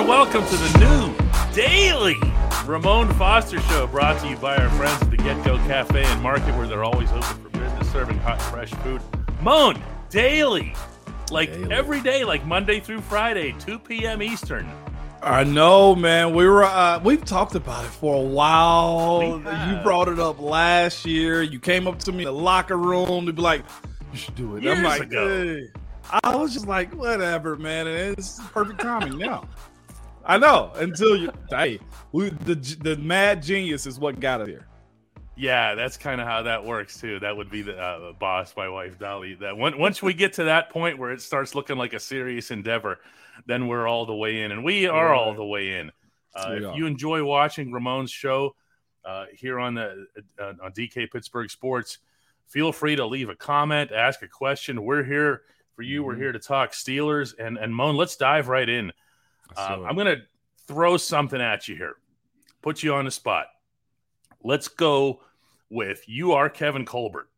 and welcome to the new daily Ramon Foster Show, brought to you by our friends at the Get Go Cafe and Market, where they're always open for business, serving hot, fresh food. Moan daily, like Daily. every day, like Monday through Friday, 2 p.m. Eastern. I know, man. We were uh, we've talked about it for a while. You brought it up last year. You came up to me in the locker room to be like, "You should do it." I'm like, ago. "Hey." I was just like, "Whatever, man." And it's perfect timing now. I know. Until you, hey, we, the the mad genius is what got us here. Yeah, that's kind of how that works too. That would be the uh, boss, my wife Dolly. That when, once we get to that point where it starts looking like a serious endeavor, then we're all the way in, and we are all the way in. Uh, if you enjoy watching Ramon's show uh, here on the uh, on DK Pittsburgh Sports, feel free to leave a comment, ask a question. We're here for you. We're Mhm. here to talk Steelers and and Moan. Let's dive right in. Um, I'm going to throw something at you here, put you on the spot. Let's go with you are Kevin Colbert,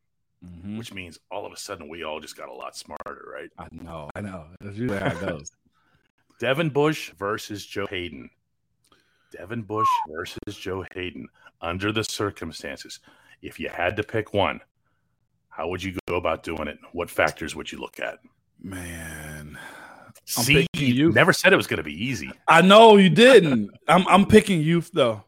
Mhm. which means all of a sudden we all just got a lot smarter, right? I know, I know. That's usually how it goes. Devin Bush versus Joe Haden. Devin Bush versus Joe Haden under the circumstances. If you had to pick one, how would you go about doing it? What factors would you look at? man, I'm See, you. never said it was going to be easy. I know you didn't. I'm I'm picking youth though.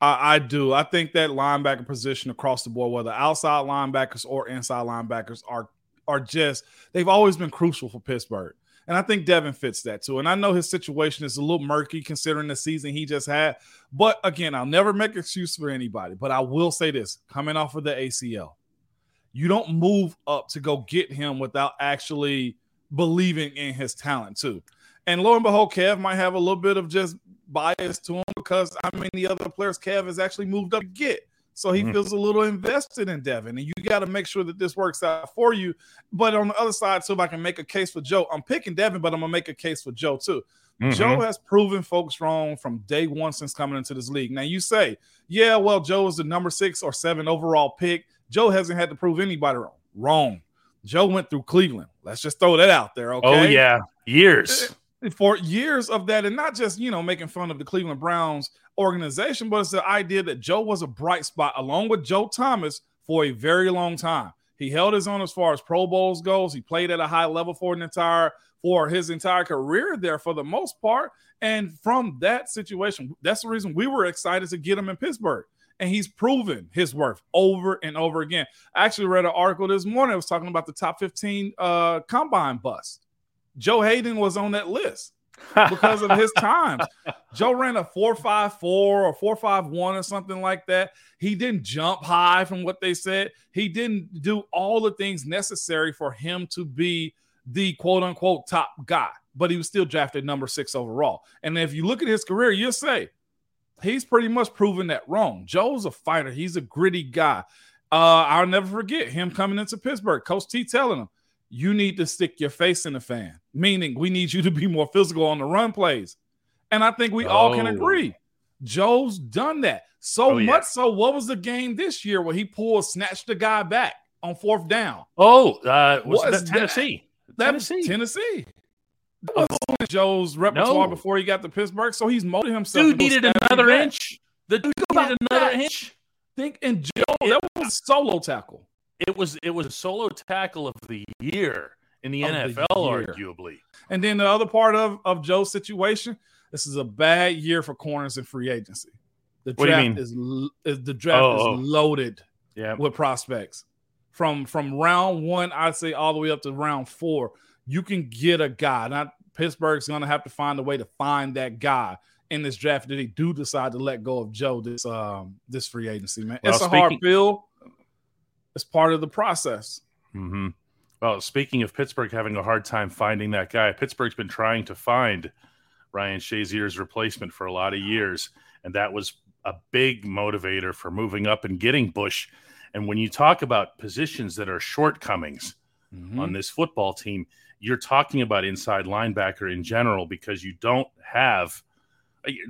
I, I do. I think that linebacker position across the board, whether outside linebackers or inside linebackers, are are just they've always been crucial for Pittsburgh. And I think Devin fits that too. And I know his situation is a little murky considering the season he just had. But again, I'll never make excuse for anybody. But I will say this coming off of the ACL, you don't move up to go get him without actually believing in his talent too. And lo and behold, Kev might have a little bit of just bias to him because I mean the other players Kev has actually moved up to get. So he Mhm. feels a little invested in Devin. And you got to make sure that this works out for you. But on the other side, so if I can make a case for Joe, I'm picking Devin, but I'm gonna make a case for Joe too. Mhm. Joe has proven folks wrong from day one since coming into this league. Now you say, yeah, well, Joe is the number six or seven overall pick. Joe hasn't had to prove anybody wrong. Wrong. Joe went through Cleveland. Let's just throw that out there. Oh, okay. Oh yeah, years. Eh, eh, for years of that, and not just you know making fun of the Cleveland Browns organization, but it's the idea that Joe was a bright spot along with Joe Thomas for a very long time. He held his own as far as Pro Bowls goes. He played at a high level for an entire for his entire career there for the most part. And from that situation, that's the reason we were excited to get him in Pittsburgh. And he's proven his worth over and over again. I actually read an article this morning. It was talking about the top 15 uh, combine bust. Joe Haden was on that list because of his times. Joe ran a 454 or 451 or something like that. He didn't jump high from what they said. He didn't do all the things necessary for him to be the quote unquote top guy, but he was still drafted number six overall. And if you look at his career, you'll say he's pretty much proven that wrong. Joe's a fighter, he's a gritty guy. Uh, I'll never forget him coming into Pittsburgh, Coach T telling him, you need to stick your face in the fan, meaning we need you to be more physical on the run plays. And I think we all can Oh. agree. Joe's done that. So Oh, yeah. much so, what was the game this year where he pulled, snatched the guy back on fourth down? Oh, uh, was that? Tennessee? That was Tennessee. Tennessee. Oh. That was Joe's repertoire No. before he got to Pittsburgh. So he's molded himself. Dude needed another vet. inch. The dude needed another that? inch. Think and Joe, that was a solo tackle. It was it was a solo tackle of the year in the Of NFL, year. arguably. And then the other part of, of Joe's situation, this is a bad year for corners and free agency. The What do you draft is is the draft Oh, oh. is loaded Yeah. with prospects. From from round one, I'd say all the way up to round four, you can get a guy. Not Pittsburgh's gonna have to find a way to find that guy in this draft that they do decide to let go of Joe this um this free agency, man. Well, it's a hard speaking- pill. It's part of the process. Mm-hmm. Well, speaking of Pittsburgh having a hard time finding that guy, Pittsburgh's been trying to find Ryan Shazier's replacement for a lot of years, and that was a big motivator for moving up and getting Bush. And when you talk about positions that are shortcomings Mhm. on this football team, you're talking about inside linebacker in general because you don't have.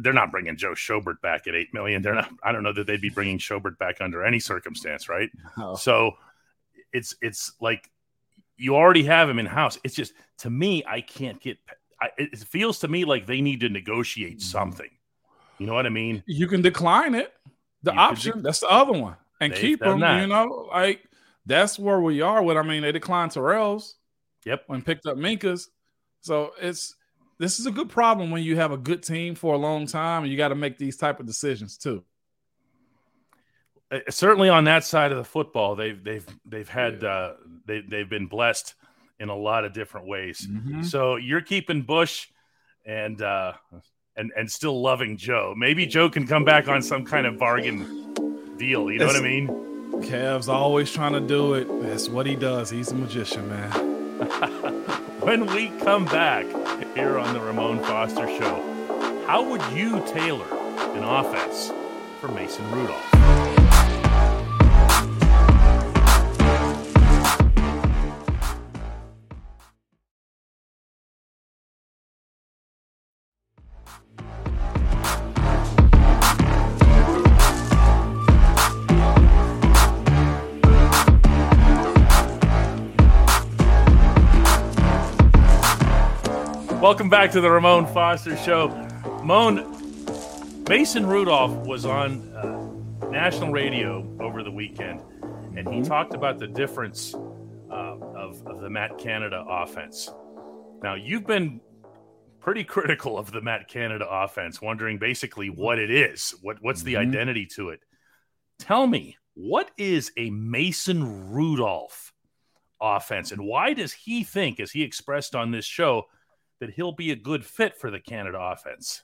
They're not bringing Joe Schobert back at eight million. They're not. I don't know that they'd be bringing Schobert back under any circumstance, right? Oh. So it's it's like you already have him in house. It's just to me, I can't get I, it feels to me like they need to negotiate Mm. something. You know what I mean? You can decline it. The You option, de- that's the other one. And They've keep done them, that. you know, like that's where we are with I mean, they declined Terrell's Yep. and picked up Minkah's. So it's this is a good problem when you have a good team for a long time and you got to make these type of decisions too. Uh, certainly on that side of the football, they've they've they've had uh, they they've been blessed in a lot of different ways. Mhm. So you're keeping Bush and uh, and and still loving Joe. Maybe Joe can come back on some kind of bargain deal. You know what I mean? Kev's always trying to do it. That's what he does. He's a magician, man. when we come back here on the Ramon Foster Show, how would you tailor an offense for Mason Rudolph? Welcome back to the Ramon Foster Show. Moan, Mason Rudolph was on uh, national radio over the weekend, and he talked about the difference uh, of, of the Matt Canada offense. Now, you've been pretty critical of the Matt Canada offense, wondering basically what it is, what what's the Mhm. identity to it. Tell me, what is a Mason Rudolph offense, and why does he think, as he expressed on this show, that he'll be a good fit for the Canada offense?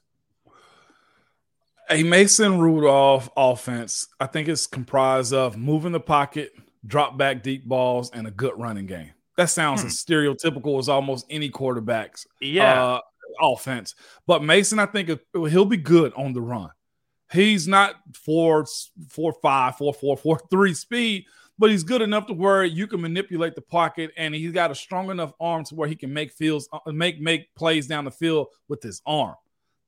A Mason Rudolph offense, I think it's comprised of moving the pocket, drop back deep balls, and a good running game. That sounds Hmm. as stereotypical as almost any quarterback's Yeah, uh, offense. But Mason, I think he'll be good on the run. He's not four, four, five, four, four, four, three speed, but he's good enough to where you can manipulate the pocket, and he's got a strong enough arm to where he can make fields, uh, make make plays down the field with his arm.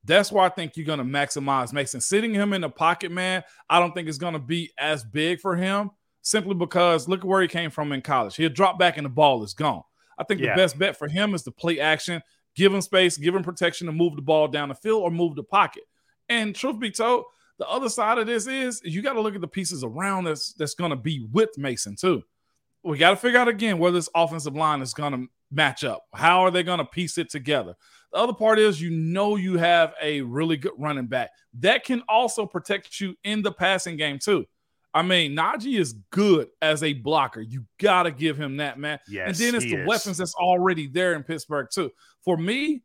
That's why I think you're going to maximize Mason. Sitting him in the pocket, man, I don't think it's going to be as big for him simply because look at where he came from in college. He'll drop back and the ball is gone. I think Yeah. the best bet for him is to play action, give him space, give him protection to move the ball down the field or move the pocket. And truth be told, the other side of this is you got to look at the pieces around that's that's going to be with Mason too. We got to figure out again where this offensive line is going to match up. How are they going to piece it together? The other part is you know you have a really good running back that can also protect you in the passing game too. I mean, Najee is good as a blocker. You got to give him that, man. yes. and then it's the is. weapons that's already there in Pittsburgh too. For me,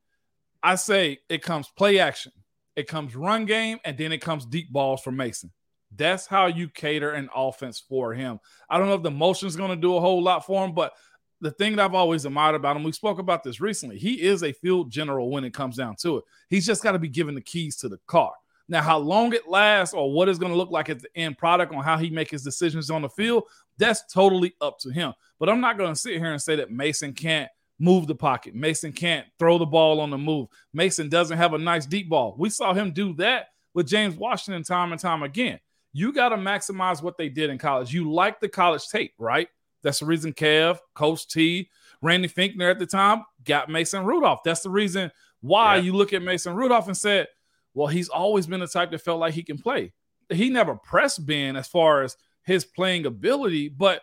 I say it comes play action, it comes run game, and then it comes deep balls for Mason. That's how you cater an offense for him. I don't know if the motion's going to do a whole lot for him, but the thing that I've always admired about him, we spoke about this recently. He is a field general when it comes down to it. He's just got to be given the keys to the car. Now, how long it lasts or what it's going to look like at the end product on how he make his decisions on the field, that's totally up to him. But I'm not going to sit here and say that Mason can't move the pocket. Mason can't throw the ball on the move. Mason doesn't have a nice deep ball. We saw him do that with James Washington time and time again. You got to maximize what they did in college. You like the college tape, right? That's the reason Kev, Coach T, Randy Fichtner at the time got Mason Rudolph. That's the reason why Yeah. you look at Mason Rudolph and said, well, he's always been the type that felt like he can play. He never pressed Ben as far as his playing ability, but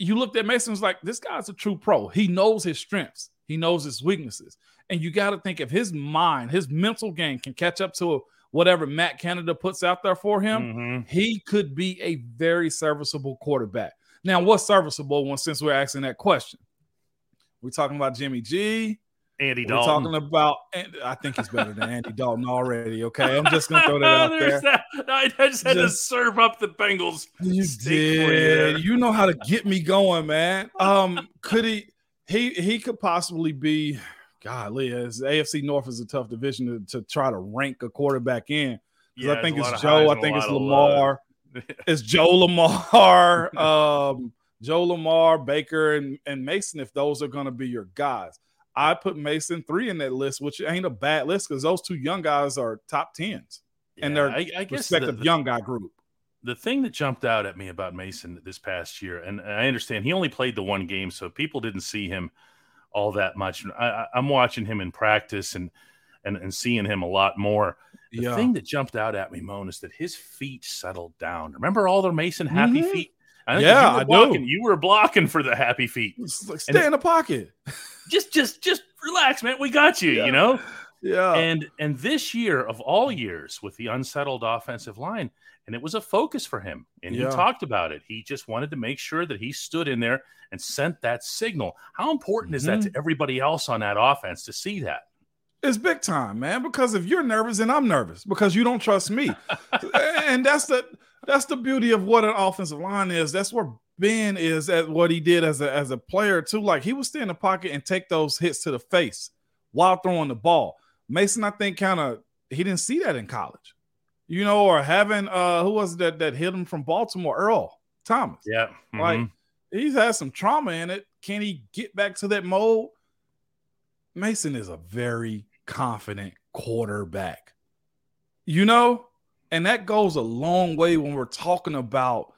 you looked at Mason was like, this guy's a true pro. He knows his strengths, he knows his weaknesses. And you got to think if his mind, his mental game can catch up to whatever Matt Canada puts out there for him, Mhm. he could be a very serviceable quarterback. Now, what's serviceable one since we're asking that question? We're talking about Jimmy G. Andy We're Dalton. talking about, I think he's better than Andy Dalton already. Okay, I'm just gonna throw that out there. that. I just had Just- to serve up the Bengals. You Steak for you there. did. You know how to get me going, man. Um, could he? He he could possibly be. Golly, as AFC North is a tough division to, to try to rank a quarterback in. Yeah, I think it's lot of highs Joe. I think it's Lamar. it's Joe Lamar, um, Joe Lamar, Baker, and, and Mason, if those are going to be your guys. I put Mason three in that list, which ain't a bad list because those two young guys are top tens and they're I, I guess the, respective the, young guy group. the thing that jumped out at me about Mason this past year, and I understand he only played the one game, so people didn't see him all that much. I, am watching him in practice and and and seeing him a lot more. The yeah. thing that jumped out at me, Moan, is that his feet settled down. Remember all the Mason happy mm-hmm. feet? I yeah, I blocking, do. You were blocking for the happy feet. Like, stay and in the pocket. just, just, just relax, man. We got you. Yeah. You know. Yeah. And and this year of all years with the unsettled offensive line, and it was a focus for him. And yeah. he talked about it. He just wanted to make sure that he stood in there and sent that signal. How important mm-hmm. is that to mm-hmm. everybody else on that offense to see that? It's big time, man. Because if you're nervous, and I'm nervous because you don't trust me, and that's the that's the beauty of what an offensive line is. That's where Ben is at what he did as a as a player too. Like he would stay in the pocket and take those hits to the face while throwing the ball. Mason, I think, kind of he didn't see that in college, you know, or having uh who was that that hit him from Baltimore, Earl Thomas. Yeah, mm-hmm. like he's had some trauma in it. Can he get back to that mode? Mason is a very confident quarterback. You know, and that goes a long way when we're talking about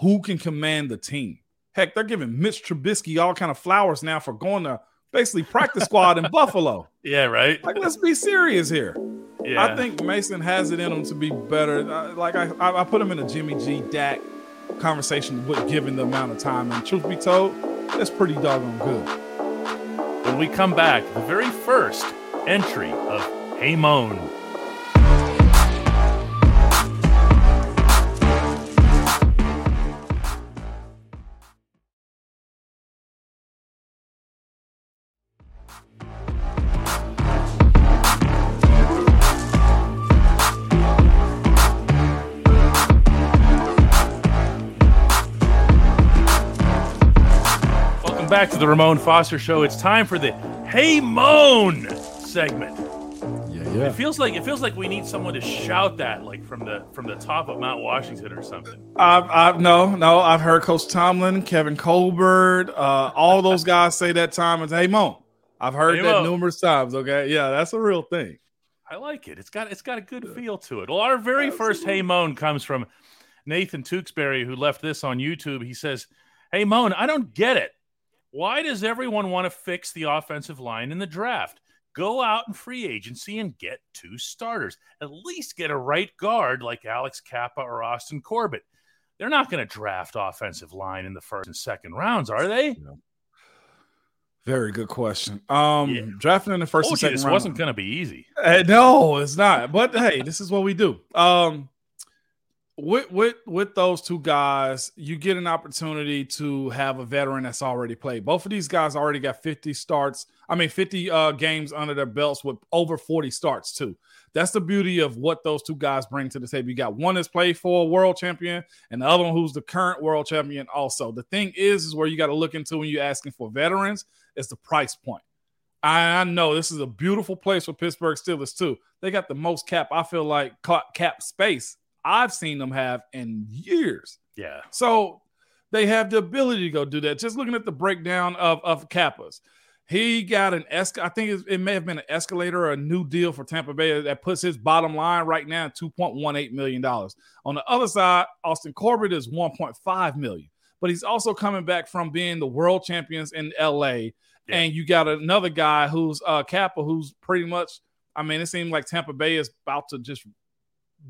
who can command the team. Heck, they're giving Mitch Trubisky all kind of flowers now for going to basically practice squad in Buffalo. Yeah, right. Like, let's be serious here. Yeah. I think Mason has it in him to be better. Uh, like I, I put him in a Jimmy G Dak conversation with given the amount of time. And truth be told, that's pretty doggone good. When we come back, the very first entry of Hey Moan back to the Ramon Foster Show. It's time for the Hey Moan segment. Yeah, yeah. It feels like it feels like we need someone to shout that, like from the from the top of Mount Washington or something. I've, I've no, no. I've heard Coach Tomlin, Kevin Colbert, uh, all those guys say that time and Hey Moan. I've heard that numerous times. Okay, yeah, that's a real thing. I like it. It's got it's got a good feel to it. Well, our very Absolutely. first Hey Moan comes from Nathan Tewksbury, who left this on YouTube. He says, "Hey Moan, I don't get it. Why does everyone want to fix the offensive line in the draft? Go out in free agency and get two starters. At least get a right guard like Alex Cappa or Austin Corbett. They're not going to draft offensive line in the first and second rounds, are they? Very good question. Um, yeah. drafting in the first and second this round wasn't going to be easy. Uh, no, it's not. But hey, this is what we do. Um, with with with those two guys, you get an opportunity to have a veteran that's already played. Both of these guys already got 50 starts. I mean, 50 uh, games under their belts with over 40 starts too. That's the beauty of what those two guys bring to the table. You got one that's played for a world champion, and the other one who's the current world champion. Also, the thing is, is where you got to look into when you're asking for veterans is the price point. I, know this is a beautiful place for Pittsburgh Steelers too. They got the most cap. I feel like cap space I've seen them have in years. Yeah. So they have the ability to go do that. Just looking at the breakdown of, of Cappa's, he got an esc. I think it may have been an escalator or a new deal for Tampa Bay that puts his bottom line right now at $2.18 million. On the other side, Austin Corbett is 1.5 million. But he's also coming back from being the world champions in LA. Yeah. And you got another guy who's uh Cappa, who's pretty much, I mean, it seems like Tampa Bay is about to just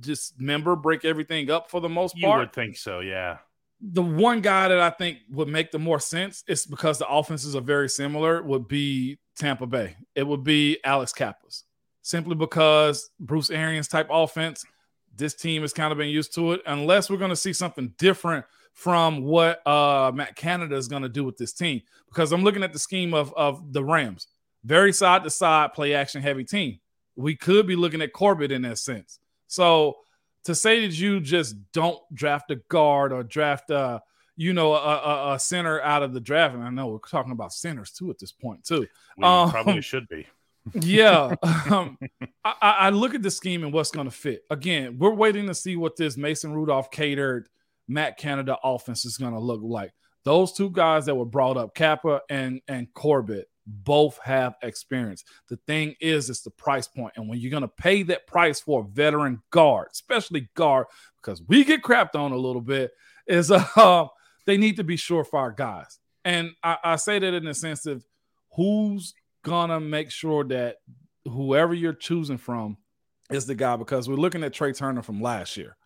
dismember, break everything up for the most part. You would think so, yeah. The one guy that I think would make the more sense is because the offenses are very similar would be Tampa Bay. It would be Alex Cappa's. Simply because Bruce Arians type offense, this team has kind of been used to it. Unless we're going to see something different from what uh, Matt Canada is going to do with this team. Because I'm looking at the scheme of, of the Rams. Very side to side, play action heavy team. We could be looking at Corbett in that sense. So to say that you just don't draft a guard or draft a you know a, a, a center out of the draft, and I know we're talking about centers too at this point too. We um, probably should be. yeah, um, I, I, look at the scheme and what's going to fit. Again, we're waiting to see what this Mason Rudolph catered Matt Canada offense is going to look like. Those two guys that were brought up, Cappa and and Corbett, both have experience. The thing is, it's the price point. And when you're going to pay that price for a veteran guard, especially guard, because we get crapped on a little bit, is uh, they need to be surefire guys. And I, I say that in the sense of who's gonna make sure that whoever you're choosing from is the guy because we're looking at Trai Turner from last year.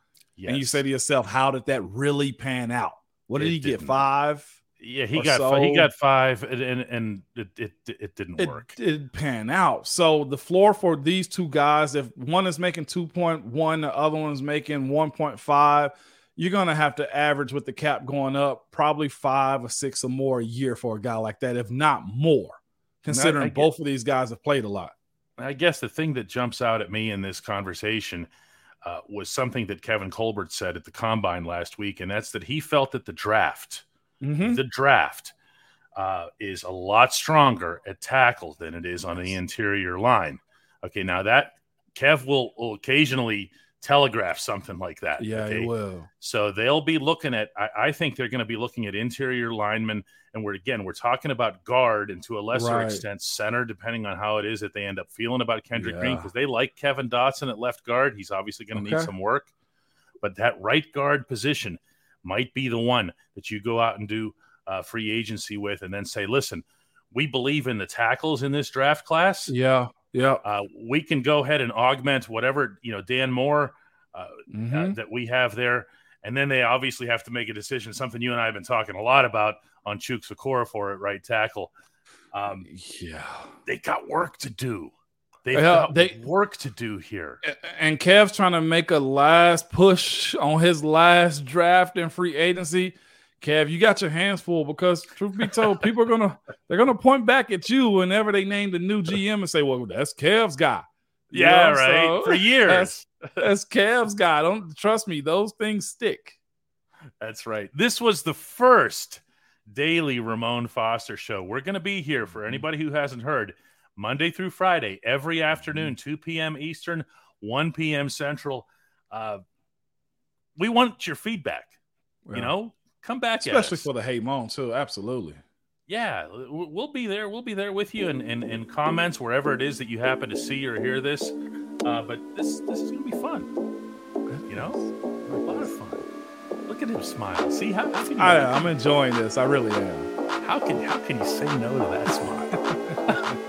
Yes. And you say to yourself, how did that really pan out? What did it he get? Didn't. Five? Yeah, he got so. he got five, and and, and it, it, it didn't it work. It didn't pan out. So the floor for these two guys, if one is making two point one, the other one's making one point five, you're gonna have to average with the cap going up, probably five or six or more a year for a guy like that, if not more. Considering I, I both of these guys have played a lot. I guess the thing that jumps out at me in this conversation uh, was something that Kevin Colbert said at the combine last week, and that's that he felt that the draft, mm-hmm. the draft, uh, is a lot stronger at tackle than it is on the interior line. Okay, now that Kev will, will occasionally telegraph something like that. Yeah, okay? will. So they'll be looking at. I, I think they're going to be looking at interior linemen, and we're again we're talking about guard and to a lesser right. extent center, depending on how it is that they end up feeling about Kendrick yeah. Green because they like Kevin Dotson at left guard. He's obviously going to okay. need some work, but that right guard position might be the one that you go out and do uh, free agency with, and then say, listen. We believe in the tackles in this draft class. Yeah. Yeah, uh, we can go ahead and augment whatever you know Dan Moore uh, uh mm-hmm. uh, that we have there, and then they obviously have to make a decision. Something you and I have been talking a lot about on Chuks Okorafor at right tackle. Um, yeah, they got work to do. They've yeah, got they, work to do here. And Kev's trying to make a last push on his last draft in free agency. Kev, you got your hands full because truth be told, people are gonna they're gonna point back at you whenever they name the new GM and say, "Well, that's Kev's guy." You yeah, right. So, For years, that's, that's Kev's guy. Don't trust me; those things stick. That's right. This was the first daily Ramon Foster show. We're gonna be here for anybody who hasn't heard Monday through Friday, every afternoon, 2 p.m. Eastern, 1 p.m. Central. Uh, we want your feedback. You know, come back especially for the hey moan too. Absolutely. Yeah we'll be there. We'll be there with you in, in, in comments wherever it is that you happen to see or hear this. Uh, but this this is gonna be fun. You know? A lot of fun. Look at him smile. See how, how I, i'm enjoying this. I really am. How can how can you say no to that smile?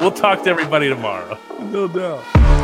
We'll talk to everybody tomorrow. No doubt